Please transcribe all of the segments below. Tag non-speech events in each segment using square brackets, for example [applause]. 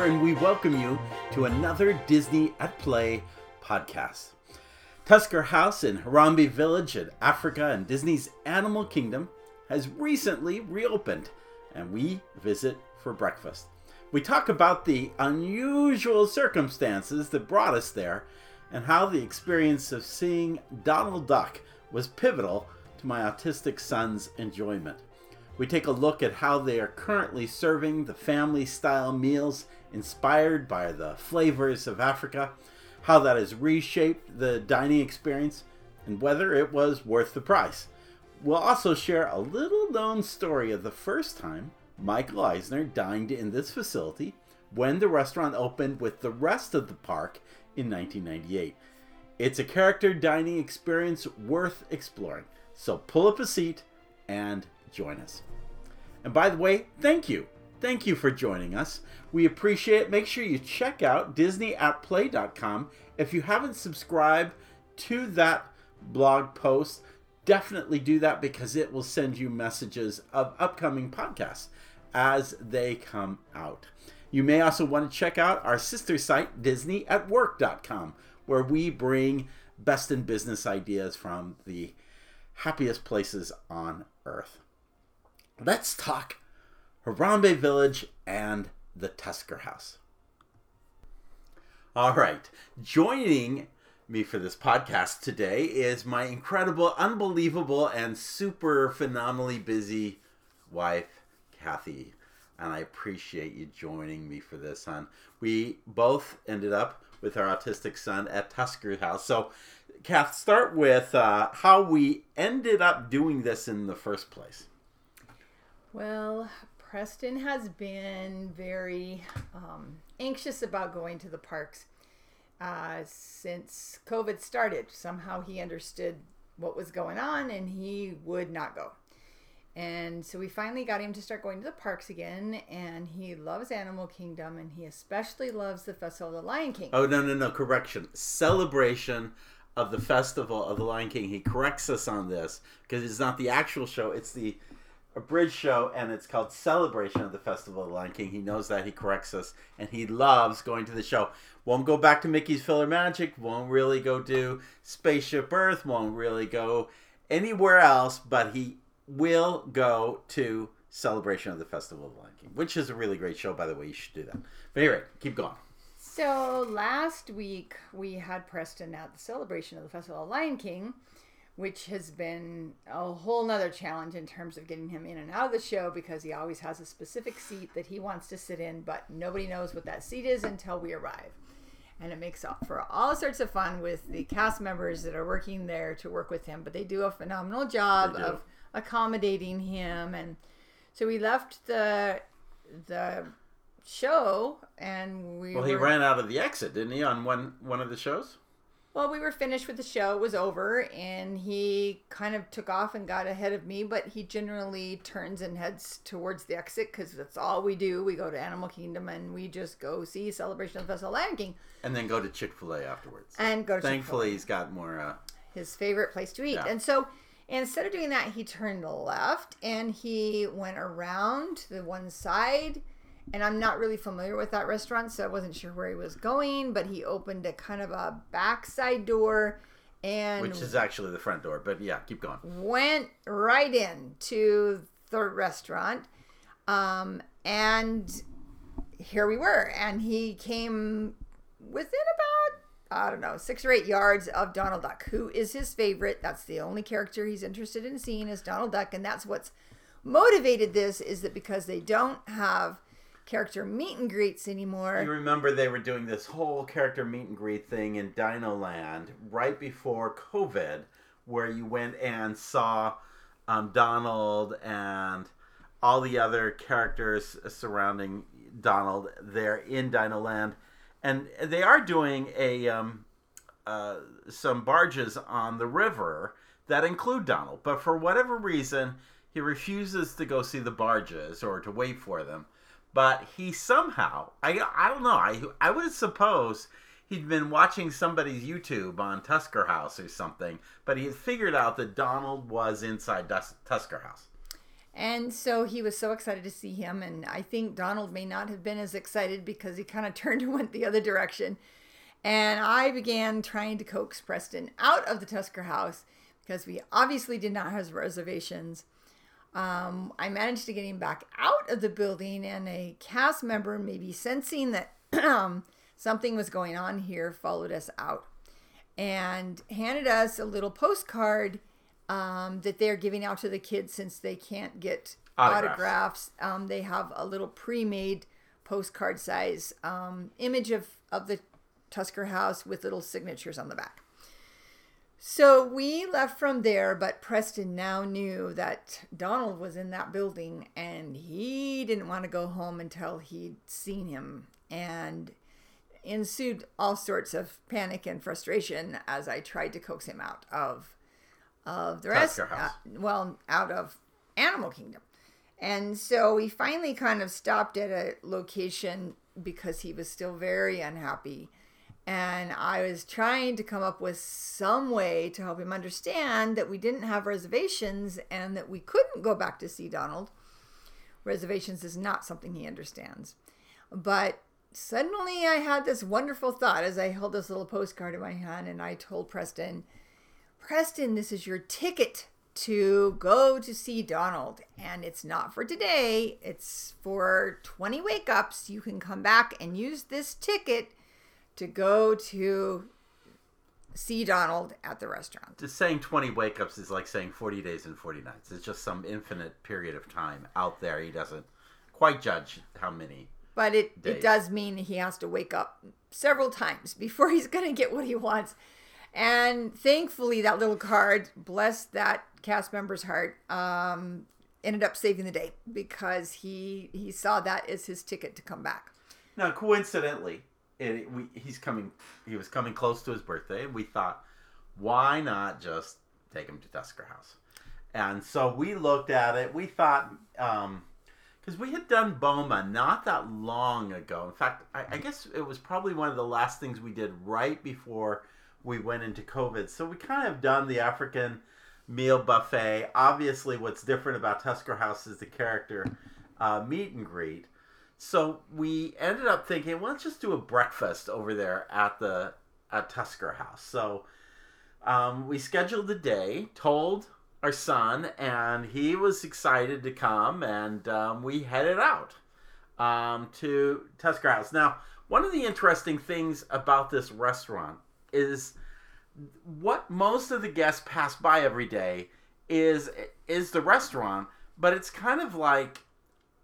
And we welcome you to another Disney at Play podcast. Tusker House in Harambe Village in Africa and Disney's Animal Kingdom has recently reopened, and we visit for breakfast. We talk about the unusual circumstances that brought us there and how the experience of seeing Donald Duck was pivotal to my autistic son's enjoyment. We take a look at how they are currently serving the family style meals inspired by the flavors of Africa, how that has reshaped the dining experience, and whether it was worth the price. We'll also share a little known story of the first time Michael Eisner dined in this facility when the restaurant opened with the rest of the park in 1998. It's a character dining experience worth exploring, so pull up a seat and join us. And by the way, thank you. Thank you for joining us. We appreciate it. Make sure you check out disneyatplay.com. If you haven't subscribed to that blog post, definitely do that because it will send you messages of upcoming podcasts as they come out. You may also want to check out our sister site, disneyatwork.com, where we bring best in business ideas from the happiest places on earth. Let's talk Harambe Village and the Tusker House. All right, joining me for this podcast today is my incredible, unbelievable, and super phenomenally busy wife, Kathy. And I appreciate you joining me for this, hon. We both ended up with our autistic son at Tusker House. So, Kath, start with uh, how we ended up doing this in the first place. Well, Preston has been very um, anxious about going to the parks uh, since COVID started. Somehow he understood what was going on and he would not go. And so we finally got him to start going to the parks again, and he loves Animal Kingdom, and he especially loves the Festival of the Lion King. Oh, no, no, no, correction. Celebration of the Festival of the Lion King. He corrects us on this because it's not the actual show, it's the a bridge show and it's called Celebration of the Festival of the Lion King. He knows that. He corrects us and he loves going to the show. Won't go back to Mickey's PhilharMagic. Won't really go do Spaceship Earth. Won't really go anywhere else, but he will go to Celebration of the Festival of the Lion King, which is a really great show, by the way. You should do that. But anyway, keep going. So last week we had Preston at the celebration of the Festival of Lion King, which has been a whole nother challenge in terms of getting him in and out of the show because he always has a specific seat that he wants to sit in, but nobody knows what that seat is until we arrive. And it makes up for all sorts of fun with the cast members that are working there to work with him, but they do a phenomenal job of accommodating him. And so we left the the show and we well he were, ran out of the exit didn't he on one one of the shows well we were finished with the show. It was over and he kind of took off and got ahead of me but he generally turns and heads towards the exit because that's all we do. We go to animal kingdom and we just go see celebration of the festival lion king. And then go to chick-fil-a afterwards. And go to thankfully Chick-fil-A. he's got more uh his favorite place to eat. Yeah. and so instead of doing that he turned left and he went around to the one side and I'm not really familiar with that restaurant, so I wasn't sure where he was going. But he opened a kind of a backside door, and which is actually the front door but yeah keep going went right in to the restaurant. Um, and here we were, and he came within about I don't know six or eight yards of Donald Duck, who is his favorite. That's the only character he's interested in seeing is Donald Duck, and that's what's motivated this is that because they don't have character meet and greets anymore. You remember they were doing this whole character meet and greet thing in Dino Land right before COVID, where you went and saw um, Donald and all the other characters surrounding Donald there in Dino Land. And they are doing a um, uh, some barges on the river that include Donald, but for whatever reason, he refuses to go see the barges or to wait for them but he somehow I I don't know I I would suppose he'd been watching somebody's YouTube on Tusker House or something, but he had figured out that Donald was inside Tusker House. And so he was so excited to see him. And I think Donald may not have been as excited because he kind of [laughs] turned and went the other direction. And I began trying to coax Preston out of the Tusker house because we obviously did not have reservations. Um, I managed to get him back out of the building, and a cast member, maybe sensing that [clears throat] um, something was going on here, followed us out and handed us a little postcard um, that they're giving out to the kids since they can't get Autographs. autographs. Um, they have a little pre-made postcard size um, image of, of the Tusker House with little signatures on the back. So we left from there, but Preston now knew that Donald was in that building and he didn't want to go home until he'd seen him. And ensued all sorts of panic and frustration as I tried to coax him out of of the rest, uh, well, out of Animal Kingdom. And so we finally kind of stopped at a location because he was still very unhappy. And I was trying to come up with some way to help him understand that we didn't have reservations and that we couldn't go back to see Donald. Reservations is not something he understands. But suddenly I had this wonderful thought as I held this little postcard in my hand and I told Preston, Preston, this is your ticket to go to see Donald. And it's not for today, it's for 20 wake ups. You can come back and use this ticket to go to see Donald at the restaurant. Just saying 20 wake ups is like saying 40 days and 40 nights. It's just some infinite period of time out there. He doesn't quite judge how many. But it, Days. it does mean he has to wake up several times before he's going to get what he wants. And thankfully, that little card, bless that cast member's heart, um, ended up saving the day because he he saw that as his ticket to come back. Now, coincidentally, it, we, he's coming. He was coming close to his birthday, and we thought, why not just take him to Tusker House? And so we looked at it. We thought, because we had done Boma not that long ago. In fact, I, I guess it was probably one of the last things we did right before we went into COVID. So we kind of done the African meal buffet. Obviously, what's different about Tusker House is the character uh, meet and greet. So we ended up thinking, well, let's just do a breakfast over there at the at Tusker House. So um, we scheduled the day, told our son, and he was excited to come, and um, we headed out um, to Tusker House. Now, one of the interesting things about this restaurant is what most of the guests pass by every day is is the restaurant, but it's kind of like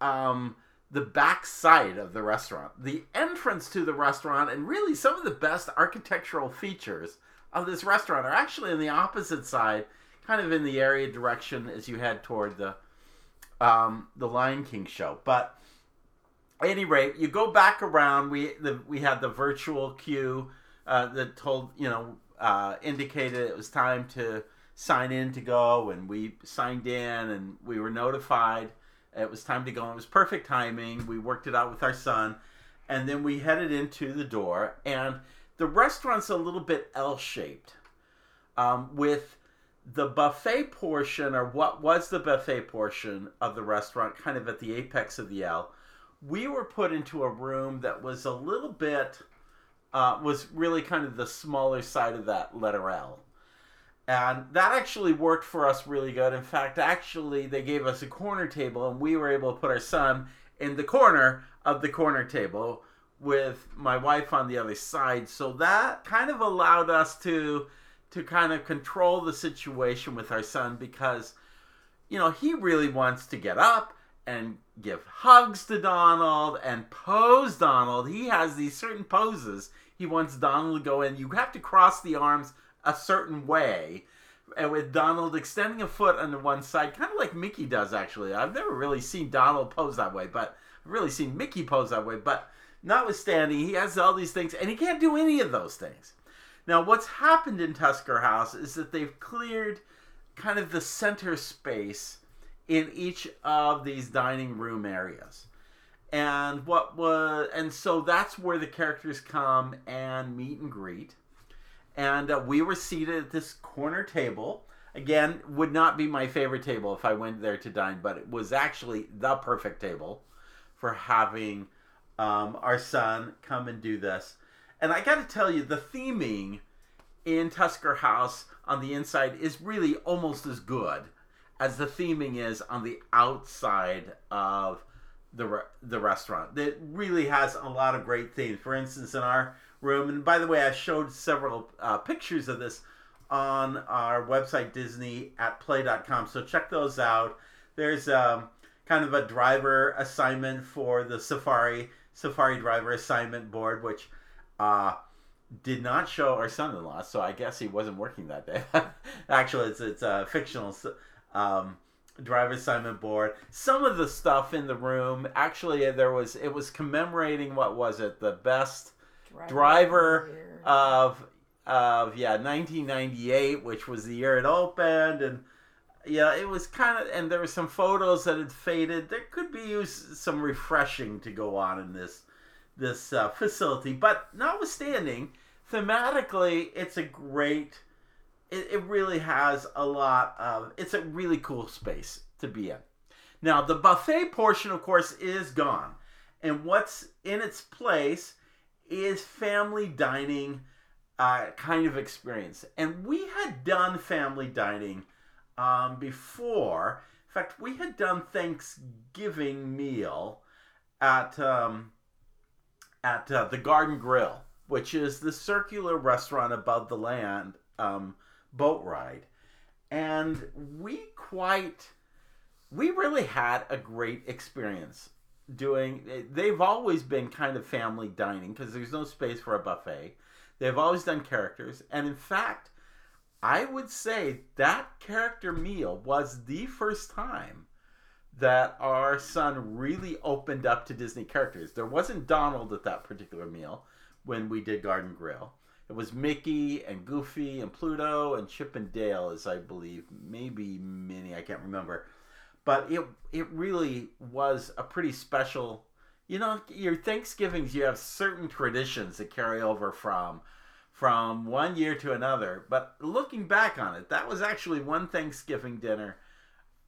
um, the back side of the restaurant. The entrance to the restaurant and really some of the best architectural features of this restaurant are actually on the opposite side, kind of in the area direction as you head toward the um, the Lion King show. But at any rate, you go back around. We the, we had the virtual queue uh, that told you know uh, indicated it was time to sign in to go, and we signed in, and we were notified it was time to go. It was perfect timing. We worked it out with our son, and then we headed into the door, and the restaurant's a little bit L-shaped, um, with the buffet portion, or what was the buffet portion of the restaurant, kind of at the apex of the L. We were put into a room that was a little bit, uh, was really kind of the smaller side of that letter L. And that actually worked for us really good. In fact, actually, they gave us a corner table, and we were able to put our son in the corner of the corner table with my wife on the other side. So that kind of allowed us to to kind of control the situation with our son because you know, he really wants to get up and give hugs to Donald and pose Donald. He has these certain poses he wants Donald to go in. You have to cross the arms a certain way. And with Donald extending a foot the one side, kind of like Mickey does, actually. I've never really seen Donald pose that way, but I've really seen Mickey pose that way. But notwithstanding, he has all these things, and he can't do any of those things. Now, what's happened in Tusker House is that they've cleared kind of the center space in each of these dining room areas. And what was and so that's where the characters come and meet and greet. And uh, we were seated at this corner table. Again, would not be my favorite table if I went there to dine, but it was actually the perfect table for having um, our son come and do this. And I got to tell you, the theming in Tusker House on the inside is really almost as good as the theming is on the outside of the re- the restaurant. It really has a lot of great themes. For instance, in our room, and by the way, I showed several uh, pictures of this on our website disney at play.com so check those out. There's um, kind of a driver assignment for the safari safari driver assignment board which uh, did not show our son-in-law. So i guess he wasn't working that day. [laughs] Actually it's, it's a fictional um, driver assignment board. Some of the stuff in the room actually there was it was commemorating what was it? The best driver, driver of of yeah 1998 which was the year it opened and yeah it was kind of and there were some photos that had faded. There could be some refreshing to go on in this this uh, [laughs] facility but notwithstanding thematically it's a great it, it really has a lot of it's a really cool space to be in. Now the buffet portion of course is gone and what's in its place is family dining uh, kind of experience. And we had done family dining um, before. In fact, we had done Thanksgiving meal at um, at uh, the Garden Grill, which is the circular restaurant above the land um, boat ride, and we quite we really had a great experience doing. They've always been kind of family dining because there's no space for a buffet They've always done characters. And in fact, I would say that character meal was the first time that our son really opened up to Disney characters. There wasn't Donald at that particular meal when we did Garden Grill. It was Mickey and Goofy and Pluto and Chip and Dale, as I believe, maybe Minnie, I can't remember. But it it really was a pretty special you know your thanksgivings you have certain traditions that carry over from from one year to another. But looking back on it that was actually one thanksgiving dinner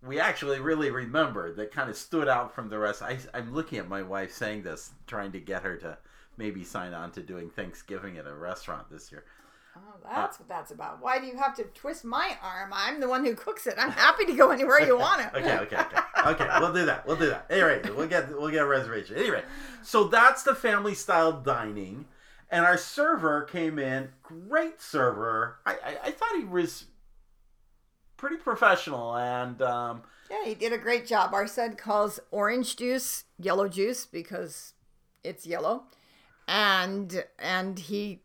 we actually really remember that kind of stood out from the rest. I, i'm looking at my wife saying this trying to get her to maybe sign on to doing thanksgiving at a restaurant this year Oh, that's uh, what that's about. Why do you have to twist my arm? I'm the one who cooks it. I'm happy to go anywhere you [laughs] want to. okay, okay, okay. Okay, we'll do that. We'll do that. Anyway, we'll get we'll get a reservation. Anyway, so that's the family style dining, and our server came in. Great server. I I, I thought he was pretty professional and. Um, yeah, he did a great job. Our son calls orange juice yellow juice because it's yellow, and and he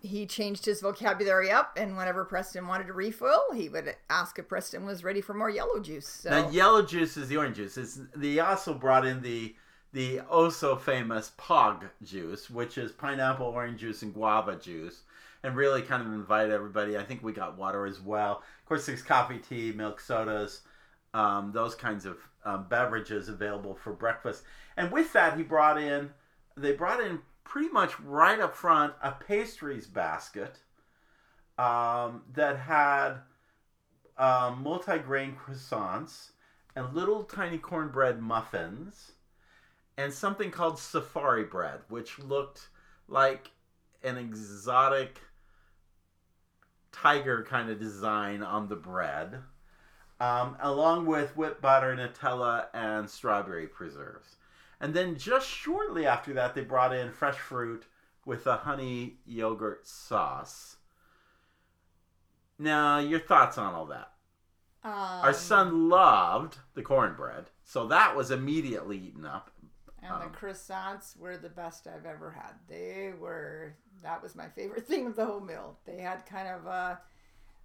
he changed his vocabulary up, and whenever Preston wanted to refill, he would ask if Preston was ready for more yellow juice. So. Now, yellow juice is the orange juice. It's, they also brought in the the also famous Pog juice, which is pineapple, orange juice, and guava juice, and really kind of invited everybody. I think we got water as well. Of course, there's coffee, tea, milk, sodas, um, those kinds of um, beverages available for breakfast. And with that, he brought in they brought in pretty much right up front a pastries basket um, that had um, multi-grain croissants and little tiny cornbread muffins and something called safari bread which looked like an exotic tiger kind of design on the bread um, along with whipped butter nutella and strawberry preserves and then just shortly after that, they brought in fresh fruit with a honey yogurt sauce. Now, your thoughts on all that? Um, Our son loved the cornbread, so that was immediately eaten up. And um, the croissants were the best I've ever had. They were, that was my favorite [laughs] thing of the whole meal. They had kind of a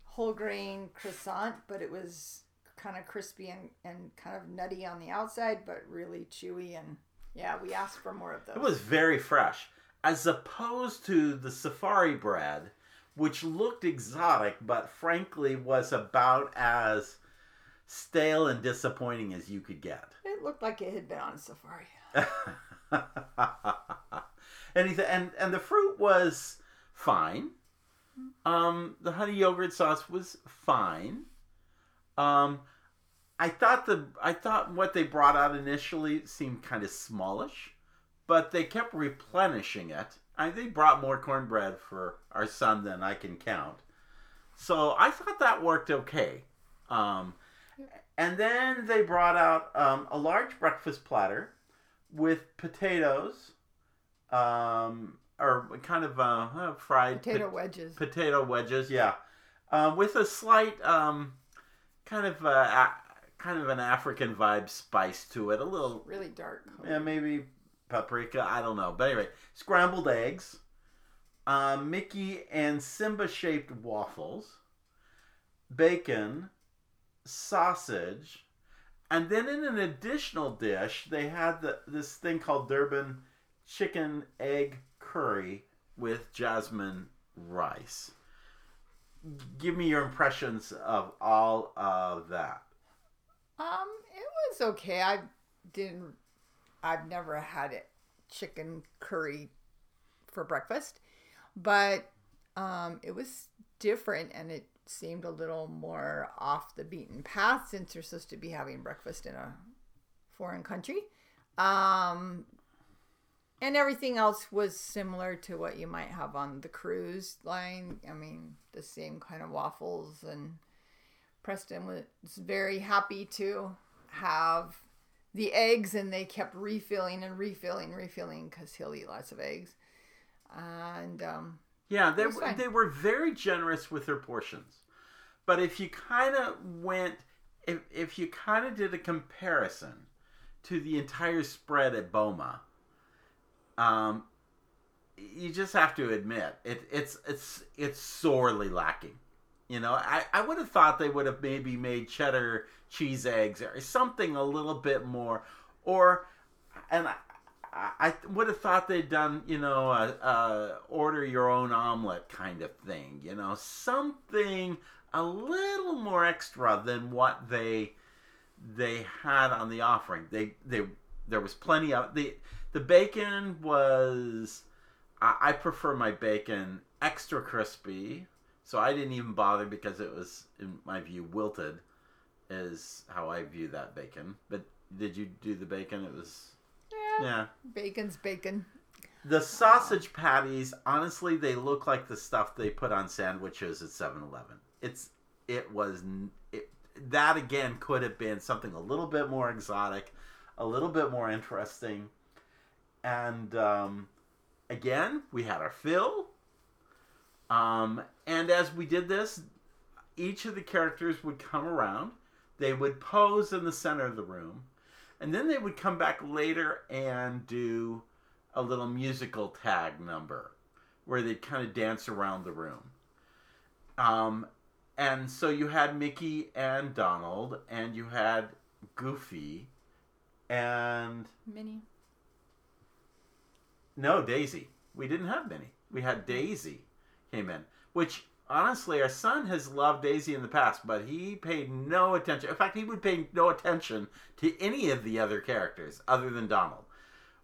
whole grain croissant, but it was kind of crispy and, and kind of nutty on the outside, but really chewy and yeah, we asked for more of those. It was very fresh, as opposed to the safari bread, which looked exotic, but frankly was about as stale and disappointing as you could get. It looked like it had been on a safari. [laughs] and, and and the fruit was fine. Um, the honey yogurt sauce was fine. Um, I thought the I thought what they brought out initially seemed kind of smallish, but they kept replenishing it. I they brought more cornbread for our son than I can count, so I thought that worked okay. Um, and then they brought out um, a large breakfast platter with potatoes, um, or kind of uh, uh, fried Potato wedges. potato wedges, yeah, um, with a slight um, kind of uh, kind of an African vibe spice to it, a little really dark. yeah, maybe paprika. I don't know, but anyway, scrambled eggs, um, Mickey and Simba shaped waffles, bacon, sausage, and then in an additional dish they had the, this thing called Durban chicken egg curry with jasmine rice. Give me your impressions of all of that. Um, it was okay. I didn't. I've never had it chicken curry for breakfast, but um, it was different and it seemed a little more off the beaten path since you're supposed to be having breakfast in a foreign country. Um, and everything else was similar to what you might have on the cruise line. I mean, the same kind of waffles and Preston was very happy to have the eggs, and they kept refilling and refilling, refilling because he'll eat lots of eggs. And um, Yeah, they were, they were very generous with their portions. But if you kind of went, if, if you kind of did a comparison to the entire spread at Boma, um, you just have to admit it, it's it's it's sorely lacking. You know, I, I would have thought they would have maybe made cheddar cheese eggs or something a little bit more, or and I, I would have thought they'd done you know a, a order your own omelet kind of thing. You know, something a little more extra than what they they had on the offering. They they there was plenty of the the bacon was I, I prefer my bacon extra crispy, so I didn't even bother because it was in my view wilted is how I view that bacon. But did you do the bacon? It was yeah, yeah. bacon's bacon. The sausage patties, honestly, they look like the stuff they put on sandwiches at 7-Eleven. It's it was it, that again could have been something a little bit more exotic, a little bit more interesting, and um, again we had our fill. Um, and as we did this, each of the characters would come around. They would pose in the center of the room, and then they would come back later and do a little musical tag number where they'd kind of dance around the room. Um, and so you had Mickey and Donald, and you had Goofy, and Minnie. no Daisy. We didn't have Minnie. We had Daisy came in, which honestly, our son has loved Daisy in the past, but he paid no attention. In fact, he would pay no attention to any of the other characters other than Donald.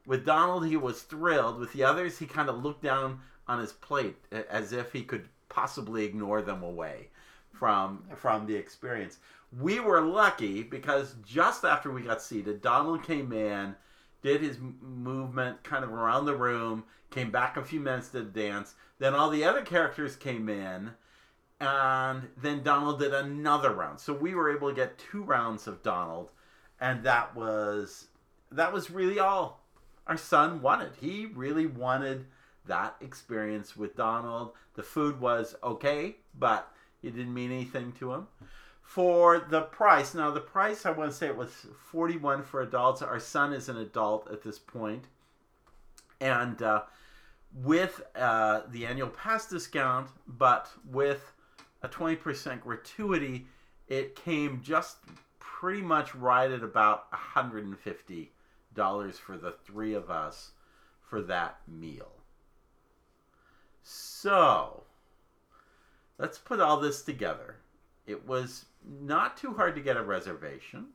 With Donald, he was thrilled. With the others, he kind of looked down on his plate as if he could possibly ignore them away from from the experience. We were lucky because just after we got seated, Donald came in, did his movement kind of around the room, came back a few minutes to dance. Then all the other characters came in, and then Donald did another round. So we were able to get two rounds of Donald, and that was that was really all our son wanted. He really wanted that experience with Donald. The food was okay, but it didn't mean anything to him. For the price, now the price I want to say it was 41 for adults. Our son is an adult at this point. And uh, with uh, the annual pass discount, but with a 20% gratuity, it came just pretty much right at about $150 for the three of us for that meal. So, let's put all this together. It was not too hard to get a reservation.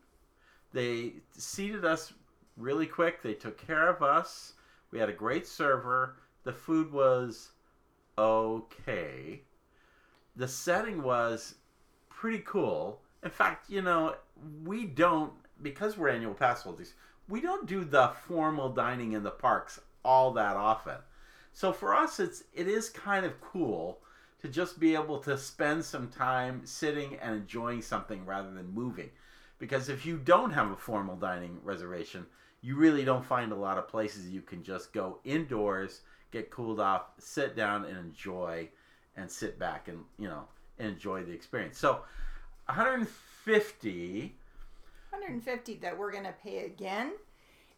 They seated us really quick. They took care of us. We had a great server. The food was okay. The setting was pretty cool. In fact, you know, we don't because we're annual pass holders. We don't do the formal dining in the parks all that often. So for us, it's it is kind of cool to just be able to spend some time sitting and enjoying something rather than moving. Because if you don't have a formal dining reservation, you really don't find a lot of places you can just go indoors, get cooled off, sit down and enjoy and sit back and, you know, enjoy the experience. So 150 150 that we're going to pay again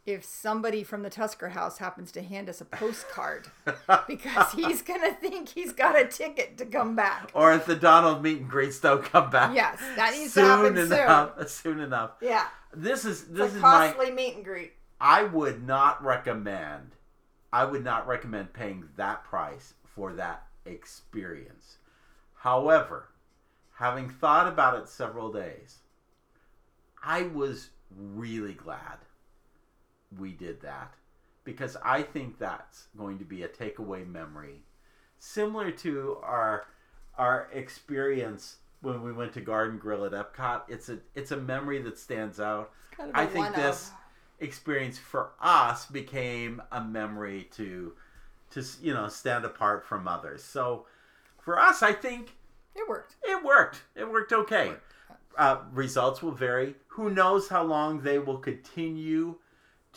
if somebody from the Tusker house happens to hand us a postcard [laughs] because he's going to think he's got a ticket to come back. Or if the Donald meet and greet don't come back. Yes, that needs soon to happen enough, soon. [laughs] Soon enough. Yeah. This is this is costly my, meet and greet. I would not recommend I would not recommend paying that price for that experience. However, having thought about it several days, I was really glad we did that because I think that's going to be a takeaway memory similar to our our experience when we went to Garden Grill at Epcot. It's a it's a memory that stands out. Kind of I think this experience for us became a memory to to you know stand apart from others. So for us, I think it worked. It worked. It worked okay. Uh, results will vary. Who knows how long they will continue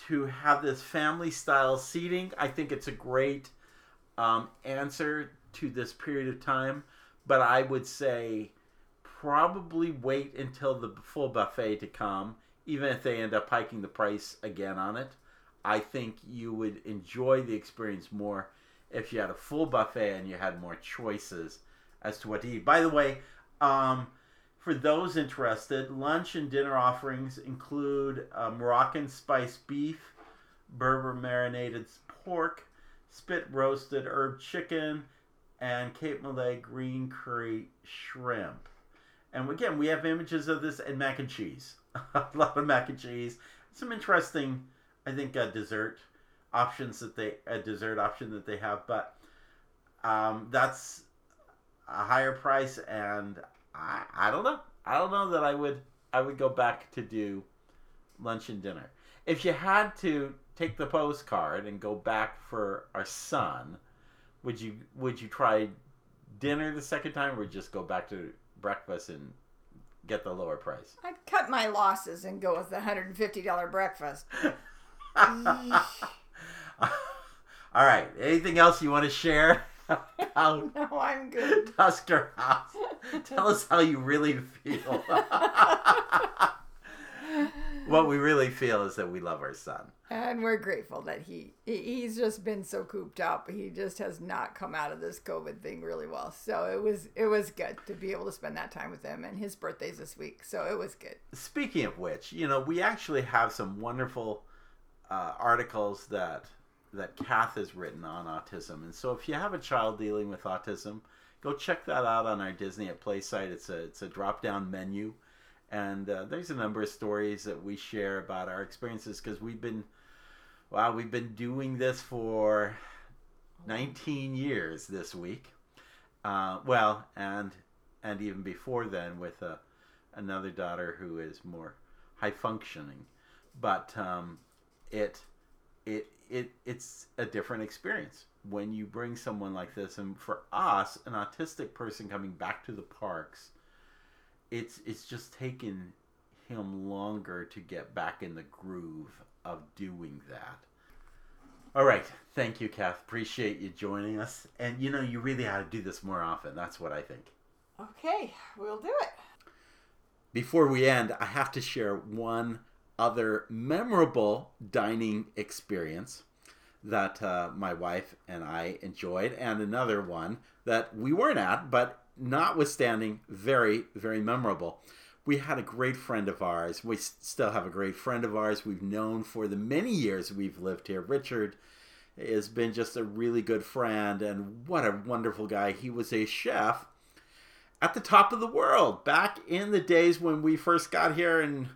to have this family style seating? I think it's a great um, answer to this period of time, but I would say probably wait until the full buffet to come, even if they end up hiking the price again on it. I think you would enjoy the experience more if you had a full buffet and you had more choices as to what to eat. By the way, um, for those interested, lunch and dinner offerings include uh, Moroccan spiced beef, Berber marinated pork, spit roasted herb chicken, and Cape Malay green curry shrimp. And again, we have images of this and mac and cheese. [laughs] a lot of mac and cheese. Some interesting, I think, uh, dessert options that they a dessert option that they have, but um, that's a higher price, and I I don't know. I don't know that I would I would go back to do lunch and dinner. If you had to take the postcard and go back for our son, would you would you try dinner the second time or just go back to breakfast and get the lower price? I'd cut my losses and go with the $150 breakfast. [laughs] All right. Anything else you want to share? How [laughs] no, I'm good. Tusker House. Tell us how you really feel. [laughs] what we really feel is that we love our son. And we're grateful that he he's just been so cooped up. He just has not come out of this COVID thing really well. So it was it was good to be able to spend that time with him and his birthday's this week. So it was good. Speaking of which, you know, we actually have some wonderful uh, articles that that Kath has written on autism. And so if you have a child dealing with autism, go check that out on our Disney at Play site. It's a it's a drop down menu, and uh, there's a number of stories that we share about our experiences because we've been wow we've been doing this for 19 years this week. Uh, well, and and even before then with a, uh, another daughter who is more high functioning, but um, it it it it's a different experience. When you bring someone like this and for us an autistic person coming back to the parks it's it's just taken him longer to get back in the groove of doing that. All right. Thank you kath. Appreciate you joining us. And you know you really ought to do this more often. That's what i think. Okay. We'll do it. Before we end i have to share one other memorable dining experience that uh, my wife and I enjoyed, and another one that we weren't at, but notwithstanding, very, very memorable. We had a great friend of ours. We still have a great friend of ours we've known for the many years we've lived here. Richard has been just a really good friend, and what a wonderful guy. He was a chef at the top of the world back in the days when we first got here and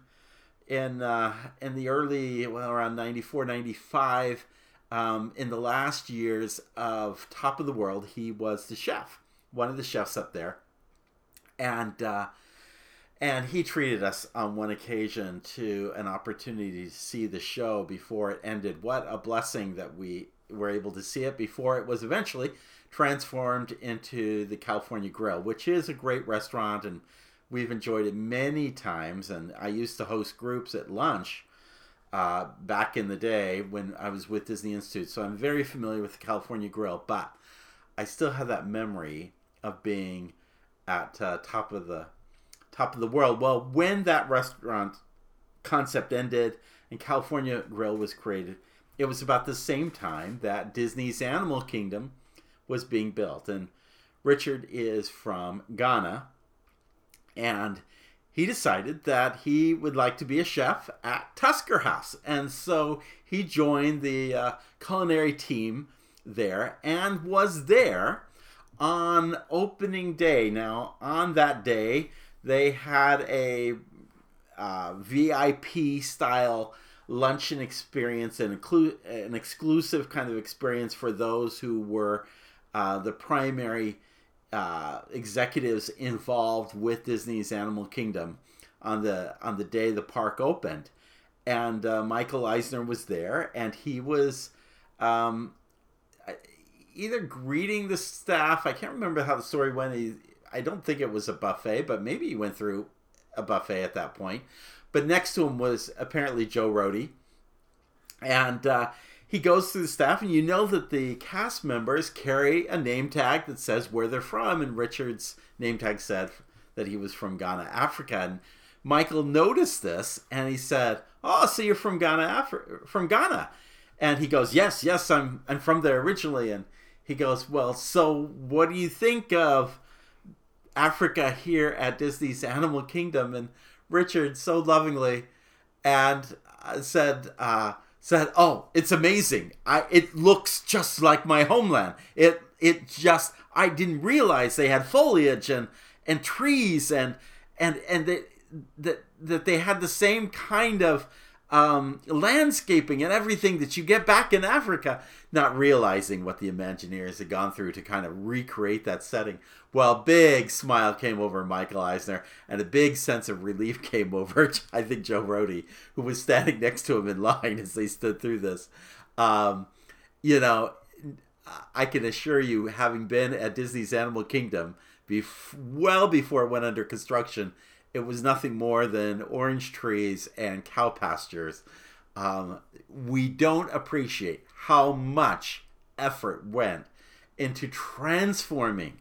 in uh, in the early well around 94 95 um, in the last years of top of the world he was the chef one of the chefs up there and uh, and he treated us on one occasion to an opportunity to see the show before it ended. What a blessing that we were able to see it before it was eventually transformed into the California Grill, which is a great restaurant and we've enjoyed it many times. And I used to host groups at lunch uh, back in the day when I was with Disney Institute, so I'm very familiar with the California Grill. But I still have that memory of being at uh, top of the top of the world. Well, when that restaurant concept ended and California Grill was created, it was about the same time that Disney's Animal Kingdom was being built. And Richard is from Ghana, and he decided that he would like to be a chef at Tusker House. And so he joined the uh, culinary team there and was there on opening day. Now, on that day, they had a uh, VIP style luncheon experience and include an exclusive kind of experience for those who were uh, the primary uh, executives involved with Disney's Animal Kingdom on the on the day the park opened, and uh, Michael Eisner was there, and he was um, either greeting the staff. I can't remember how the story went. He, I don't think it was a buffet, but maybe he went through a buffet at that point. But next to him was apparently Joe Rohde, and uh, he goes through the staff, and you know that the cast members carry a name tag that says where they're from. And Richard's name tag said that he was from Ghana, Africa. And Michael noticed this, and he said, "Oh, so you're from Ghana, Afri- from Ghana?" And he goes, "Yes, yes, I'm I'm from there originally." And he goes, "Well, so what do you think of Africa here at Disney's Animal Kingdom?" And Richard so lovingly and uh, said. Uh, said, "Oh, it's amazing. I it looks just like my homeland. It it just I didn't realize they had foliage and and trees and and and that that that they had the same kind of um, landscaping and everything that you get back in Africa, not realizing what the Imagineers had gone through to kind of recreate that setting. Well, big smile came over Michael Eisner, and a big sense of relief [laughs] came over, I think, Joe Rohde, who was standing next to him in line as they stood through this. Um, you know, I can assure you, having been at Disney's Animal Kingdom, bef- well before it went under construction, it was nothing more than orange trees and cow pastures. Um, we don't appreciate how much effort went into transforming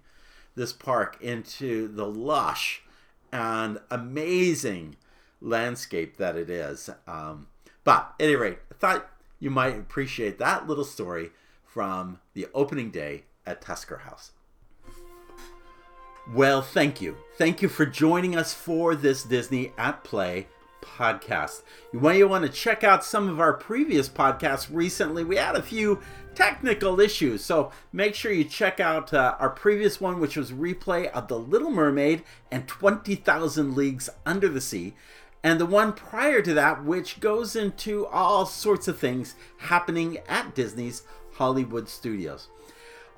this park into the lush and amazing landscape that it is. Um, but at any rate, I thought you might appreciate that little story from the opening day at Tusker House. Well, thank you. Thank you for joining us for this Disney at Play podcast. You may want to check out some of our previous podcasts recently. We had a few technical issues, so make sure you check out uh, our previous one, which was replay of The Little Mermaid and 20,000 Leagues Under the Sea, and the one prior to that, which goes into all sorts of things happening at Disney's Hollywood Studios.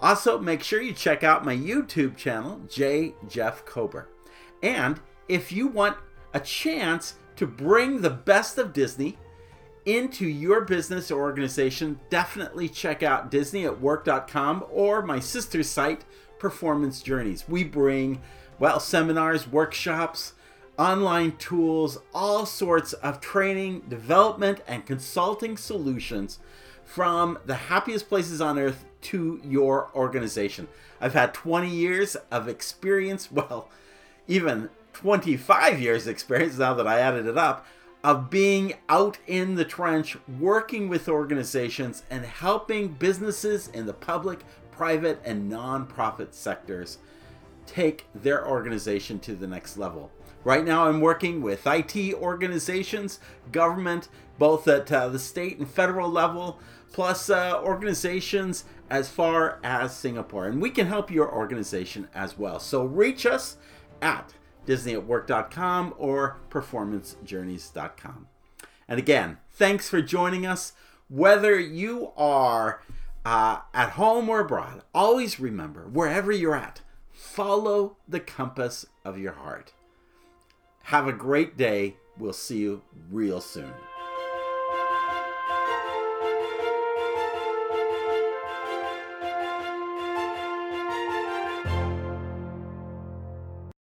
Also, make sure you check out my YouTube channel, J. Jeff Kober. And if you want a chance to bring the best of Disney into your business or organization, definitely check out disneyatwork.com or my sister's site, Performance Journeys. We bring, well, seminars, workshops, online tools, all sorts of training, development, and consulting solutions from the happiest places on earth to your organization. I've had 20 years of experience, [laughs] well, even 25 years experience now that I added it up of being out in the trench working with organizations and helping businesses in the public, private and non-profit sectors take their organization to the next level. Right now I'm working with IT organizations, government, both at uh, the state and federal level, plus uh, organizations as far as Singapore. And we can help your organization as well. So reach us at disneyatwork.com or performancejourneys.com. And again, thanks for joining us. Whether you are uh, at home or abroad, always remember wherever you're at, follow the compass of your heart. Have a great day. We'll see you real soon.